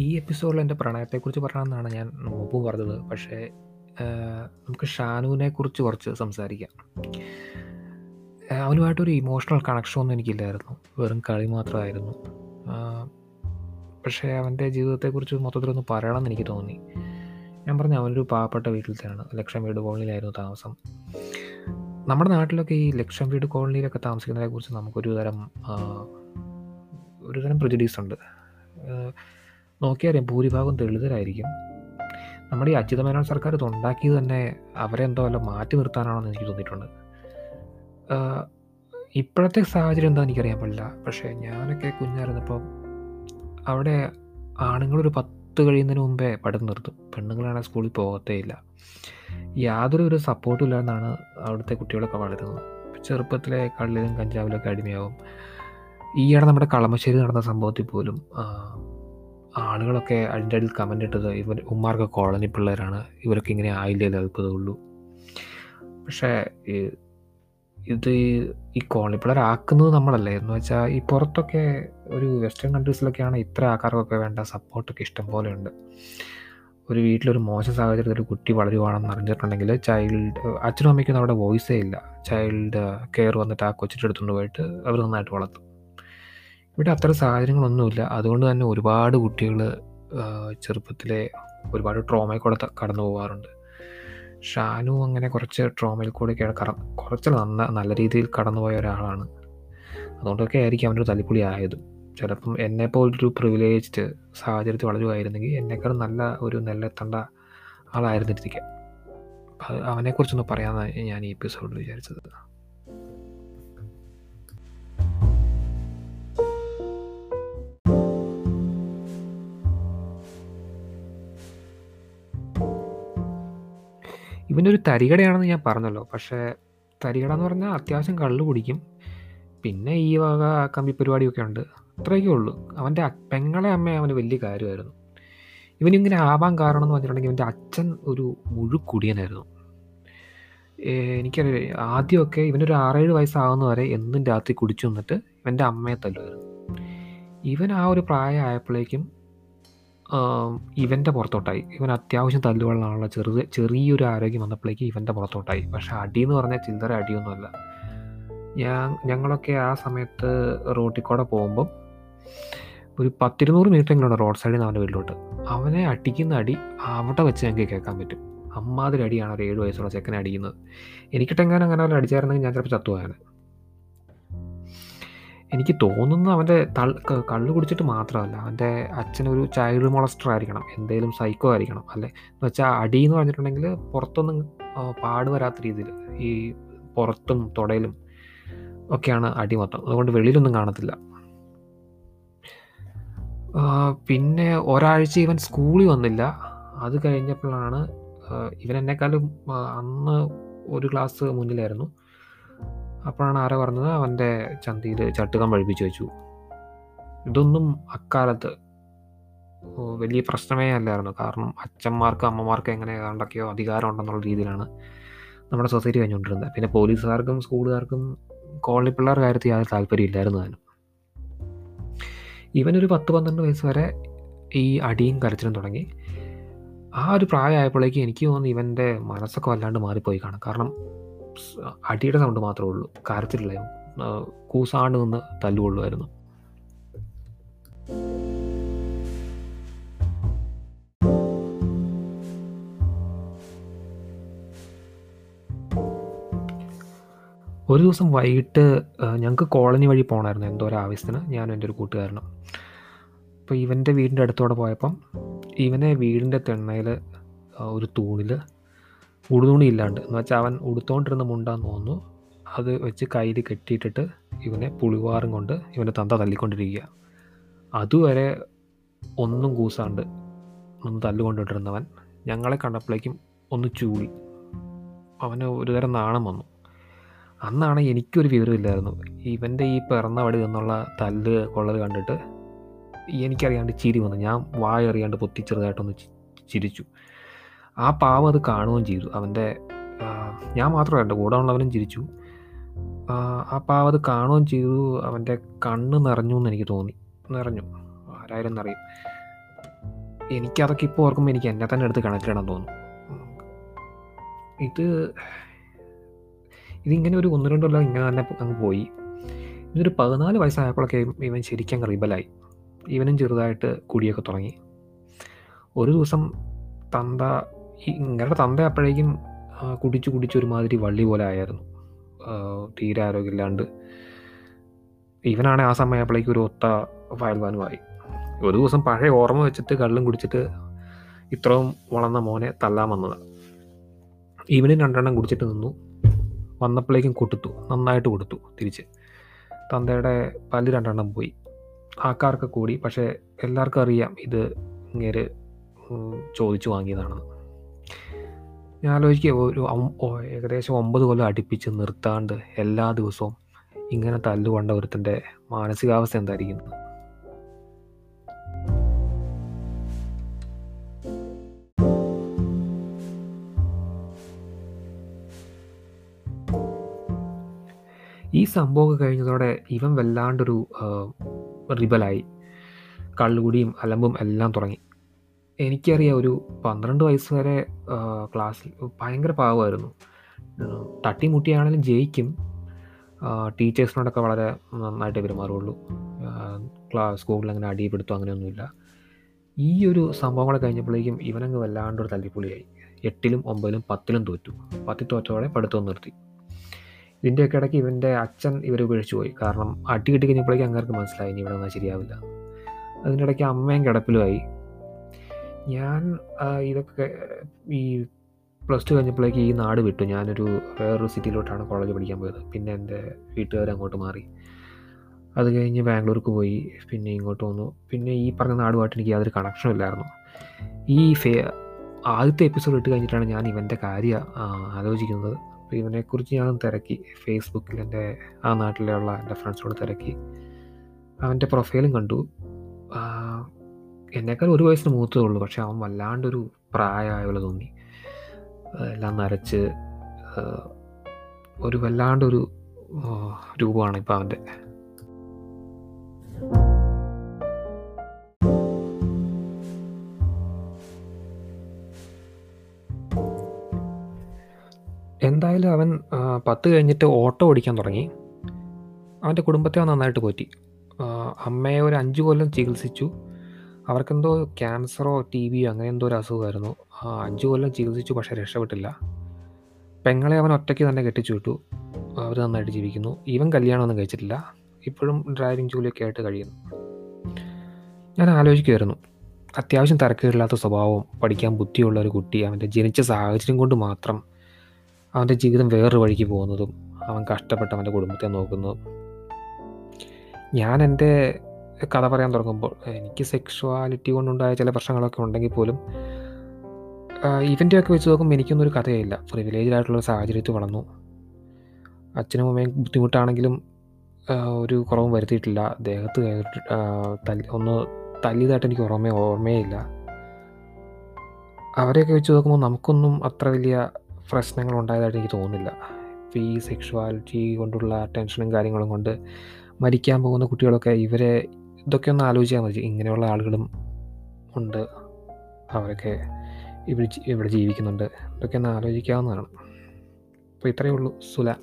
ഈ എപ്പിസോഡിൽ എന്റെ പ്രണയത്തെക്കുറിച്ച് പറയണമെന്നാണ് ഞാൻ നോമ്പ് പറഞ്ഞത്. പക്ഷേ നമുക്ക് ഷാനുവിനെ കുറിച്ച് കുറച്ച് സംസാരിക്കാം. അവനുമായിട്ടൊരു ഇമോഷണൽ കണക്ഷൻ കണക്ഷനൊന്നും എനിക്കില്ലായിരുന്നു. വെറും കളി മാത്രമായിരുന്നു. പക്ഷേ അവന്റെ ജീവിതത്തെക്കുറിച്ച് മൊത്തത്തിലൊന്ന് പറയണമെന്ന് എനിക്ക് തോന്നി. ഞാൻ പറഞ്ഞു അവനൊരു പാവപ്പെട്ട വീട്ടിലത്തെയാണ്. ലക്ഷം വീട് കോളനിയിലായിരുന്നു താമസം. നമ്മുടെ നാട്ടിലൊക്കെ ഈ ലക്ഷം വീട് കോളനിയിലൊക്കെ താമസിക്കുന്നതിനെക്കുറിച്ച് നമുക്കൊരു തരം ഒരു തരം ഉണ്ട്. ഏഹ്, ഭൂരിഭാഗം ദളിതരായിരിക്കും. നമ്മുടെ ഈ അച്യുതമേനോൻ സർക്കാർ ഇത് ഉണ്ടാക്കിയത് തന്നെ അവരെ എന്തോ വല്ല മാറ്റി നിർത്താനാണെന്ന് എനിക്ക് തോന്നിയിട്ടുണ്ട്. ഇപ്പോഴത്തെ സാഹചര്യം എന്താ എനിക്കറിയാൻ പാടില്ല. പക്ഷേ ഞാനൊക്കെ കുഞ്ഞായിരുന്നപ്പോൾ അവിടെ ആണുങ്ങളൊരു 10 കഴിയുന്നതിന് മുമ്പേ പഠിത്തം നിർത്തും. പെണ്ണുങ്ങളാണ് സ്കൂളിൽ പോകത്തേയില്ല. ഒരു സപ്പോർട്ടും ഇല്ലാന്നാണ് അവിടുത്തെ കുട്ടികളൊക്കെ വളരുന്നത്. ചെറുപ്പത്തിലെ കള്ളിലും കഞ്ചാവിലൊക്കെ അടിമയാവും. ഈയിടെ നമ്മുടെ കളമശ്ശേരി നടന്ന സംഭവത്തിൽ പോലും ആളുകളൊക്കെ അതിന്റെ അടിയിൽ കമന്റ് ഇട്ടത് ഇവർ ഉമ്മാർക്ക് കോളനി പിള്ളേരാണ്. ഇവരൊക്കെ ഇങ്ങനെ ആയില്ലേ അത്ഭുതമുള്ളൂ. പക്ഷേ ഇത് ഈ കോളനി പിള്ളേർ ആക്കുന്നത് നമ്മളല്ലേ. എന്ന് വെച്ചാൽ ഈ പുറത്തൊക്കെ ഒരു വെസ്റ്റേൺ കൺട്രീസിലൊക്കെയാണ് ഇത്ര ആൾക്കാർക്കൊക്കെ വേണ്ട സപ്പോർട്ടൊക്കെ ഇഷ്ടം പോലെയുണ്ട്. ഒരു വീട്ടിലൊരു മോശം സാഹചര്യത്തിൽ ഒരു കുട്ടി വളരുവാണെന്ന് അറിഞ്ഞിട്ടുണ്ടെങ്കിൽ ചൈൽഡ് അച്ഛനും അമ്മയ്ക്കൊന്നും അവിടെ വോയിസേ ഇല്ല. ചൈൽഡ് കെയർ വന്നിട്ട് ആ കൊച്ചിന്റെ അടുത്തോണ്ട് പോയിട്ട് അവർ നന്നായിട്ട് വളർത്തും. ഇവിടെ അത്ര സാഹചര്യങ്ങളൊന്നുമില്ല. അതുകൊണ്ട് തന്നെ ഒരുപാട് കുട്ടികൾ ചെറുപ്പത്തിലെ ഒരുപാട് ട്രോമയിൽ കൂടെ കടന്നു പോകാറുണ്ട്. ഷാനു അങ്ങനെ കുറച്ച് ട്രോമയിൽ കൂടെയൊക്കെ കട കുറച്ച് നന്ന നല്ല രീതിയിൽ കടന്നുപോയ ഒരാളാണ്. അതുകൊണ്ടൊക്കെ ആയിരിക്കും അവനൊരു തല്ലിപ്പൊളി ആയത് ചിലപ്പം എന്നെപ്പോലൊരു പ്രിവിലേജ്ഡ് സാഹചര്യത്തിൽ വളരുമായിരുന്നെങ്കിൽ എന്നെക്കാളും നല്ല ഒരു നെല്ലെത്തേണ്ട ആളായിരുന്നിരിക്കാം. അവനെക്കുറിച്ചൊന്ന് പറയാമെന്നാണ് ഞാൻ ഈ എപ്പിസോഡിൽ വിചാരിച്ചത്. ഇവനൊരു തരികടയാണെന്ന് ഞാൻ പറഞ്ഞല്ലോ. പക്ഷേ തരികട എന്ന് പറഞ്ഞാൽ അത്യാവശ്യം കള്ളു കുടിക്കും. പിന്നെ ഈ വക കമ്പി പരിപാടിയൊക്കെ ഉണ്ട്. അത്രയൊക്കെ ഉള്ളൂ. അവന്റെ പെങ്ങളെ അമ്മയെ അവന് വലിയ കാര്യമായിരുന്നു. ഇവനിങ്ങനെ ആവാൻ കാരണം എന്ന് പറഞ്ഞിട്ടുണ്ടെങ്കിൽ ഇവന്റെ അച്ഛൻ ഒരു മുഴുക്കുടിയനായിരുന്നു. എനിക്കറിയാം ആദ്യമൊക്കെ ഇവനൊരു 6, 7 വയസ്സാകുന്നത് വരെ എന്നും രാത്രി കുടിച്ചു വന്നിട്ട് ഇവന്റെ അമ്മയെ തല്ലുമായിരുന്നു. ഇവൻ ആ ഒരു പ്രായം ആയപ്പോഴേക്കും ആഹ്, ഇവന്റെ പുറത്തോട്ടായി. ഇവൻ അത്യാവശ്യം തല്ലുകൊള്ളാനുള്ള ചെറുത് ചെറിയൊരു ആരോഗ്യം വന്നപ്പോഴേക്ക് ഇവന്റെ പുറത്തോട്ടായി. പക്ഷേ എന്ന് പറഞ്ഞാൽ ചില്ലറ അടിയൊന്നുമല്ല. ഞാൻ ഞങ്ങളൊക്കെ ആ സമയത്ത് റോട്ടിൽ കൂടെ പോകുമ്പം ഒരു 10, 200 മീറ്ററെങ്കിലും ഉണ്ട് റോഡ് സൈഡിൽ നിന്ന് അവന്റെ വീട്ടിലോട്ട്. അവനെ അടിക്കുന്ന അടി അവിടെ വെച്ച് ഞങ്ങൾക്ക് കേൾക്കാൻ പറ്റും. അമ്മാതിരി അടിയാണ് ഒരു ഏഴ് വയസ്സുള്ള ചെക്കനെ അടിക്കുന്നത്. എനിക്കിട്ടെങ്ങാനും അങ്ങനെ അവരെ അടിച്ചായിരുന്നെങ്കിൽ ഞാൻ ചിലപ്പോൾ ചത്തുപോയേനെ. എനിക്ക് തോന്നുന്നത് അവന്റെ കള്ളു കുടിച്ചിട്ട് മാത്രമല്ല. അവന്റെ അച്ഛനൊരു ചൈൽഡ് മോളസ്റ്റർ ആയിരിക്കണം. എന്തേലും സൈക്കോ ആയിരിക്കണം. അല്ലെ എന്ന് വെച്ചാൽ എന്ന് പറഞ്ഞിട്ടുണ്ടെങ്കിൽ പുറത്തൊന്നും പാട് വരാത്ത രീതിയിൽ ഈ പുറത്തും തുടയിലും ഒക്കെയാണ് അടി മൊത്തം. അതുകൊണ്ട് വെളിയിലൊന്നും കാണത്തില്ല. പിന്നെ ഒരാഴ്ച ഇവൻ സ്കൂളിൽ വന്നില്ല. അത് കഴിഞ്ഞപ്പോഴാണ് ഇവൻ എന്നെക്കാളും അന്ന് ഒരു ക്ലാസ് മുന്നിലായിരുന്നു. അപ്പോഴാണ് ആരോ പറഞ്ഞത് അവന്റെ ചന്തിയിൽ ചട്ടുകം പഴുപ്പിച്ച് വെച്ചു. ഇതൊന്നും അക്കാലത്ത് വലിയ പ്രശ്നമേ അല്ലായിരുന്നു. കാരണം അച്ഛന്മാർക്ക് അമ്മമാർക്ക് എങ്ങനെ ഏതാണ്ടൊക്കെയോ അധികാരം ഉണ്ടെന്നുള്ള രീതിയിലാണ് നമ്മുടെ സൊസൈറ്റി കഴിഞ്ഞുകൊണ്ടിരുന്നത്. പിന്നെ പോലീസുകാർക്കും സ്കൂളുകാർക്കും കോളനി പിള്ളേർ കാര്യത്തിൽ യാതൊരു താല്പര്യമില്ലായിരുന്നു അതിനും ഇവനൊരു 10, 12 വയസ്സ് വരെ ഈ അടിയും കരച്ചിലും തുടങ്ങി. ആ ഒരു പ്രായമായപ്പോഴേക്കും എനിക്ക് തോന്നുന്നു ഇവന്റെ മനസ്സൊക്കെ വല്ലാണ്ട് മാറിപ്പോയി കാണും. കാരണം അടിയുടെ സൗണ്ട് മാത്രമേ ഉള്ളൂ. കരച്ചിലില്ല. ആഹ്, കൂസാണ്ട് നിന്ന് തല്ലുകൊള്ളുമായിരുന്നു. ഒരു ദിവസം വൈകിട്ട് ഞങ്ങൾക്ക് കോളനി വഴി പോകണമായിരുന്നു എന്തോ ഒരു ആവശ്യത്തിന് ഞാനും എന്റെ ഒരു കൂട്ടുകാരനും. അപ്പോൾ ഇവന്റെ വീടിന്റെ അടുത്തോടെ പോയപ്പം ഇവനെ വീടിന്റെ തെണ്ണയിൽ ഒരു തൂണിൽ ഉടുതുണി ഇല്ലാണ്ട് എന്ന് വെച്ചാൽ അവൻ ഉടുത്തോണ്ടിരുന്ന മുണ്ടാന്ന് തോന്നുന്നു. അത് വെച്ച് കയ്യിൽ കെട്ടിയിട്ടിട്ട് ഇവനെ പുളിവാറും കൊണ്ട് ഇവന്റെ തന്ത തല്ലിക്കൊണ്ടിരിക്കുക അതുവരെ ഒന്നും കൂസാണ്ട് ഒന്ന് തല്ലുകൊണ്ടിട്ടിരുന്നവൻ ഞങ്ങളെ കണ്ടപ്പോഴേക്കും ഒന്ന് ചൂടി അവന് ഒരുതരം നാണം വന്നു. അന്നാണ് എനിക്കൊരു വിവരമില്ലായിരുന്നു. ഇവന്റെ ഈ പിറന്ന വടി എന്നുള്ള തല്ല് കൊള്ളത് കണ്ടിട്ട് എനിക്കറിയാണ്ട് ചിരി വന്നു. ഞാൻ വായറിയാണ്ട് പൊത്തി ചെറുതായിട്ടൊന്ന് ചിരിച്ചു. ആ പാവം അത് കാണുകയും ചെയ്തു. അവന്റെ ഞാൻ മാത്രമല്ല കൂടെ ഉള്ളവനും ചിരിച്ചു. ആ പാവം അത് കാണുകയും ചെയ്തു. അവന്റെ കണ്ണ് നിറഞ്ഞു എന്ന് എനിക്ക് തോന്നി. നിറഞ്ഞു. ആരായാലും നിറയും. എനിക്കതൊക്കെ ഇപ്പോൾ ഓർക്കുമ്പോൾ എനിക്ക് എന്നെ തന്നെ എടുത്ത് കണക്ട് തോന്നുന്നു തോന്നും ഇത് ഇതിങ്ങനെ ഒരു ഒന്ന് രണ്ടോ കൊല്ലം ഇങ്ങനെ തന്നെ അങ്ങ് പോയി ഇതൊരു പതിനാല് വയസ്സായപ്പോഴൊക്കെ ഇവൻ ശരിക്കും റിബലായി ഇവനും ചെറുതായിട്ട് കുടിയൊക്കെ തുടങ്ങി ഒരു ദിവസം തന്ത ഇങ്ങനെ തന്ത അപ്പോഴേക്കും കുടിച്ച് കുടിച്ച് ഒരുമാതിരി വള്ളി പോലെ ആയിരുന്നു തീരെ ആരോഗ്യമില്ലാണ്ട്. ഇവനാണ് ആ സമയപ്പോഴേക്കും ഒരു ഒത്ത ഫയൽവാനുമായി ഒരു ദിവസം പഴയ ഓർമ്മ വെച്ചിട്ട് കള്ളും കുടിച്ചിട്ട് ഇത്രയും വളർന്ന മോനെ തല്ലാൻ വന്നതാണ് ഇവനും രണ്ടെണ്ണം കുടിച്ചിട്ട് നിന്നു. വന്നപ്പോഴേക്കും കൊടുത്തു നന്നായിട്ട് കൊടുത്തു തിരിച്ച്. തന്തയുടെ പല്ല് രണ്ടെണ്ണം പോയി. ആൾക്കാർക്ക് കൂടി. പക്ഷേ എല്ലാവർക്കും അറിയാം ഇത് ഇങ്ങേര് ചോദിച്ചു വാങ്ങിയതാണെന്ന്. ഞാൻ ആലോചിക്കുക ഒരു ഏകദേശം ഒമ്പത് കൊല്ലം അടുപ്പിച്ച് നിർത്താണ്ട് എല്ലാ ദിവസവും ഇങ്ങനെ തല്ലുകൊണ്ട ഒരുത്തന്റെ മാനസികാവസ്ഥ എന്തായിരിക്കും ഈ സംഭവമൊക്കെ കഴിഞ്ഞതോടെ ഇവൻ വല്ലാണ്ടൊരു റിബലായി. കള്ളുകൂടിയും അലമ്പും എല്ലാം തുടങ്ങി. എനിക്കറിയാം ഒരു പന്ത്രണ്ട് വയസ്സ് വരെ ക്ലാസ്സിൽ ഭയങ്കര പാവമായിരുന്നു. തട്ടിമുട്ടിയാണെങ്കിലും ജയിക്കും. ടീച്ചേഴ്സിനോടൊക്കെ വളരെ നന്നായിട്ട് പെരുമാറുള്ളൂ. ക്ലാസ് സ്കൂളിൽ അങ്ങനെ അടിയപ്പെടുത്തും അങ്ങനെയൊന്നുമില്ല. ഈ ഒരു സംഭവങ്ങൾ കഴിഞ്ഞപ്പോഴേക്കും ഇവനങ്ങ് വല്ലാണ്ടൊരു തല്ലിപ്പൊളിയായി. എട്ടിലും ഒമ്പതിലും പത്തിലും തോറ്റു. പത്തിൽ തോറ്റോടെ പഠിത്തം നിർത്തി. ഇതിന്റെയൊക്കെ ഇടയ്ക്ക് ഇവന്റെ അച്ഛൻ ഇവരെ ഉപേക്ഷിച്ച് പോയി. കാരണം അടി കിട്ടി കഴിഞ്ഞപ്പോഴേക്കും അങ്ങേർക്ക് മനസ്സിലായി ഇനി ഇവിടെ വന്നാൽ ശരിയാവില്ല. അതിന്റെ ഇടയ്ക്ക് അമ്മയും കിടപ്പിലുമായി. ഞാൻ ഇതൊക്കെ ഈ പ്ലസ് ടു കഴിഞ്ഞപ്പോഴേക്ക് ഈ നാട് വിട്ടു. ഞാനൊരു വേറൊരു സിറ്റിയിലോട്ടാണ് കോളേജ് പഠിക്കാൻ പോയത്. പിന്നെ എന്റെ വീട്ടുകാർ അങ്ങോട്ട് മാറി. അത് കഴിഞ്ഞ് ബാംഗ്ലൂർക്ക് പോയി. പിന്നെ ഇങ്ങോട്ട് വന്നു. പിന്നെ ഈ പറഞ്ഞ നാടുമായിട്ട് എനിക്ക് യാതൊരു കണക്ഷനും ഇല്ലായിരുന്നു. ഈ ഫേ ആദ്യത്തെ എപ്പിസോഡ് ഇട്ട് കഴിഞ്ഞിട്ടാണ് ഞാൻ ഇവന്റെ കാര്യം ആലോചിക്കുന്നത്. അപ്പോൾ ഇവനെക്കുറിച്ച് ഞാൻ തിരക്കി. ഫേസ്ബുക്കിൽ എന്റെ ആ നാട്ടിലുള്ള എന്റെ ഫ്രണ്ട്സിനോട് തിരക്കി. അവന്റെ പ്രൊഫൈലും കണ്ടു. എന്നേക്കാൾ ഒരു വയസ്സിന് മൂത്തേ ഉള്ളൂ. പക്ഷെ അവൻ വല്ലാണ്ടൊരു പ്രായമായ പോലെ തോന്നി എല്ലാം നരച്ച് ഒരു വല്ലാണ്ടൊരു രൂപമാണ് ഇപ്പം അവന്റെ. എന്തായാലും അവൻ പത്ത് കഴിഞ്ഞിട്ട് ഓട്ടോ ഓടിക്കാൻ തുടങ്ങി. അവന്റെ കുടുംബത്തെ നന്നായിട്ട് പോറ്റി. അമ്മയെ ഒരു അഞ്ച് കൊല്ലം ചികിത്സിച്ചു. അവർക്കെന്തോ ക്യാൻസറോ ടി ബിയോ അങ്ങനെ എന്തോ ഒരു അസുഖമായിരുന്നു. അഞ്ചു കൊല്ലം ചികിത്സിച്ചു പക്ഷേ രക്ഷപ്പെട്ടില്ല. പെങ്ങളെ അവൻ ഒറ്റയ്ക്ക് തന്നെ കെട്ടിച്ചു വിട്ടു. അവർ നന്നായിട്ട് ജീവിക്കുന്നു. ഈവൻ കല്യാണമൊന്നും കഴിച്ചിട്ടില്ല. ഇപ്പോഴും ഡ്രൈവിംഗ് ജോലിയൊക്കെ ആയിട്ട് കഴിയുന്നു. ഞാൻ ആലോചിക്കുമായിരുന്നു അത്യാവശ്യം തിരക്കേടില്ലാത്ത സ്വഭാവവും പഠിക്കാൻ ബുദ്ധിയുള്ള ഒരു കുട്ടി അവന്റെ ജനിച്ച സാഹചര്യം കൊണ്ട് മാത്രം അവന്റെ ജീവിതം വേറൊരു വഴിക്ക് പോകുന്നതും അവൻ കഷ്ടപ്പെട്ട് അവന്റെ കുടുംബത്തെ നോക്കുന്നതും. ഞാൻ എന്റെ കഥ പറയാൻ തുടങ്ങുമ്പോൾ എനിക്ക് സെക്ഷുവാലിറ്റി കൊണ്ടുണ്ടായ ചില പ്രശ്നങ്ങളൊക്കെ ഉണ്ടെങ്കിൽ പോലും ഇവന്റെയൊക്കെ വെച്ച് നോക്കുമ്പോൾ എനിക്കൊന്നും ഒരു കഥയില്ല. പ്രിവിലേജിലായിട്ടുള്ള സാഹചര്യത്തിൽ വളർന്നു. അച്ഛനും അമ്മയും ബുദ്ധിമുട്ടാണെങ്കിലും ഒരു കുറവും വരുത്തിയിട്ടില്ല. ദേഹത്ത് തല്ലി ഒന്ന് തല്ലിയതായിട്ട് എനിക്ക് ഓർമ്മ ഓർമ്മയില്ല. അവരെയൊക്കെ വെച്ച് നോക്കുമ്പോൾ നമുക്കൊന്നും അത്ര വലിയ പ്രശ്നങ്ങൾ ഉണ്ടായതായിട്ട് എനിക്ക് തോന്നുന്നില്ല. ഇപ്പോൾ ഈ സെക്ഷുവാലിറ്റി കൊണ്ടുള്ള ടെൻഷനും കാര്യങ്ങളും കൊണ്ട് മരിക്കാൻ പോകുന്ന കുട്ടികളൊക്കെ ഇവരെ ഇതൊക്കെ ഒന്ന് ആലോചിച്ചാൽ മതി. ഇങ്ങനെയുള്ള ആളുകളും ഉണ്ട്. അവരൊക്കെ ഇവിടെ ഇവിടെ ജീവിക്കുന്നുണ്ട്. ഇതൊക്കെ ഒന്ന് ആലോചിക്കാവുന്നതാണ്. അപ്പോൾ ഇത്രയേ ഉള്ളൂ. സുല.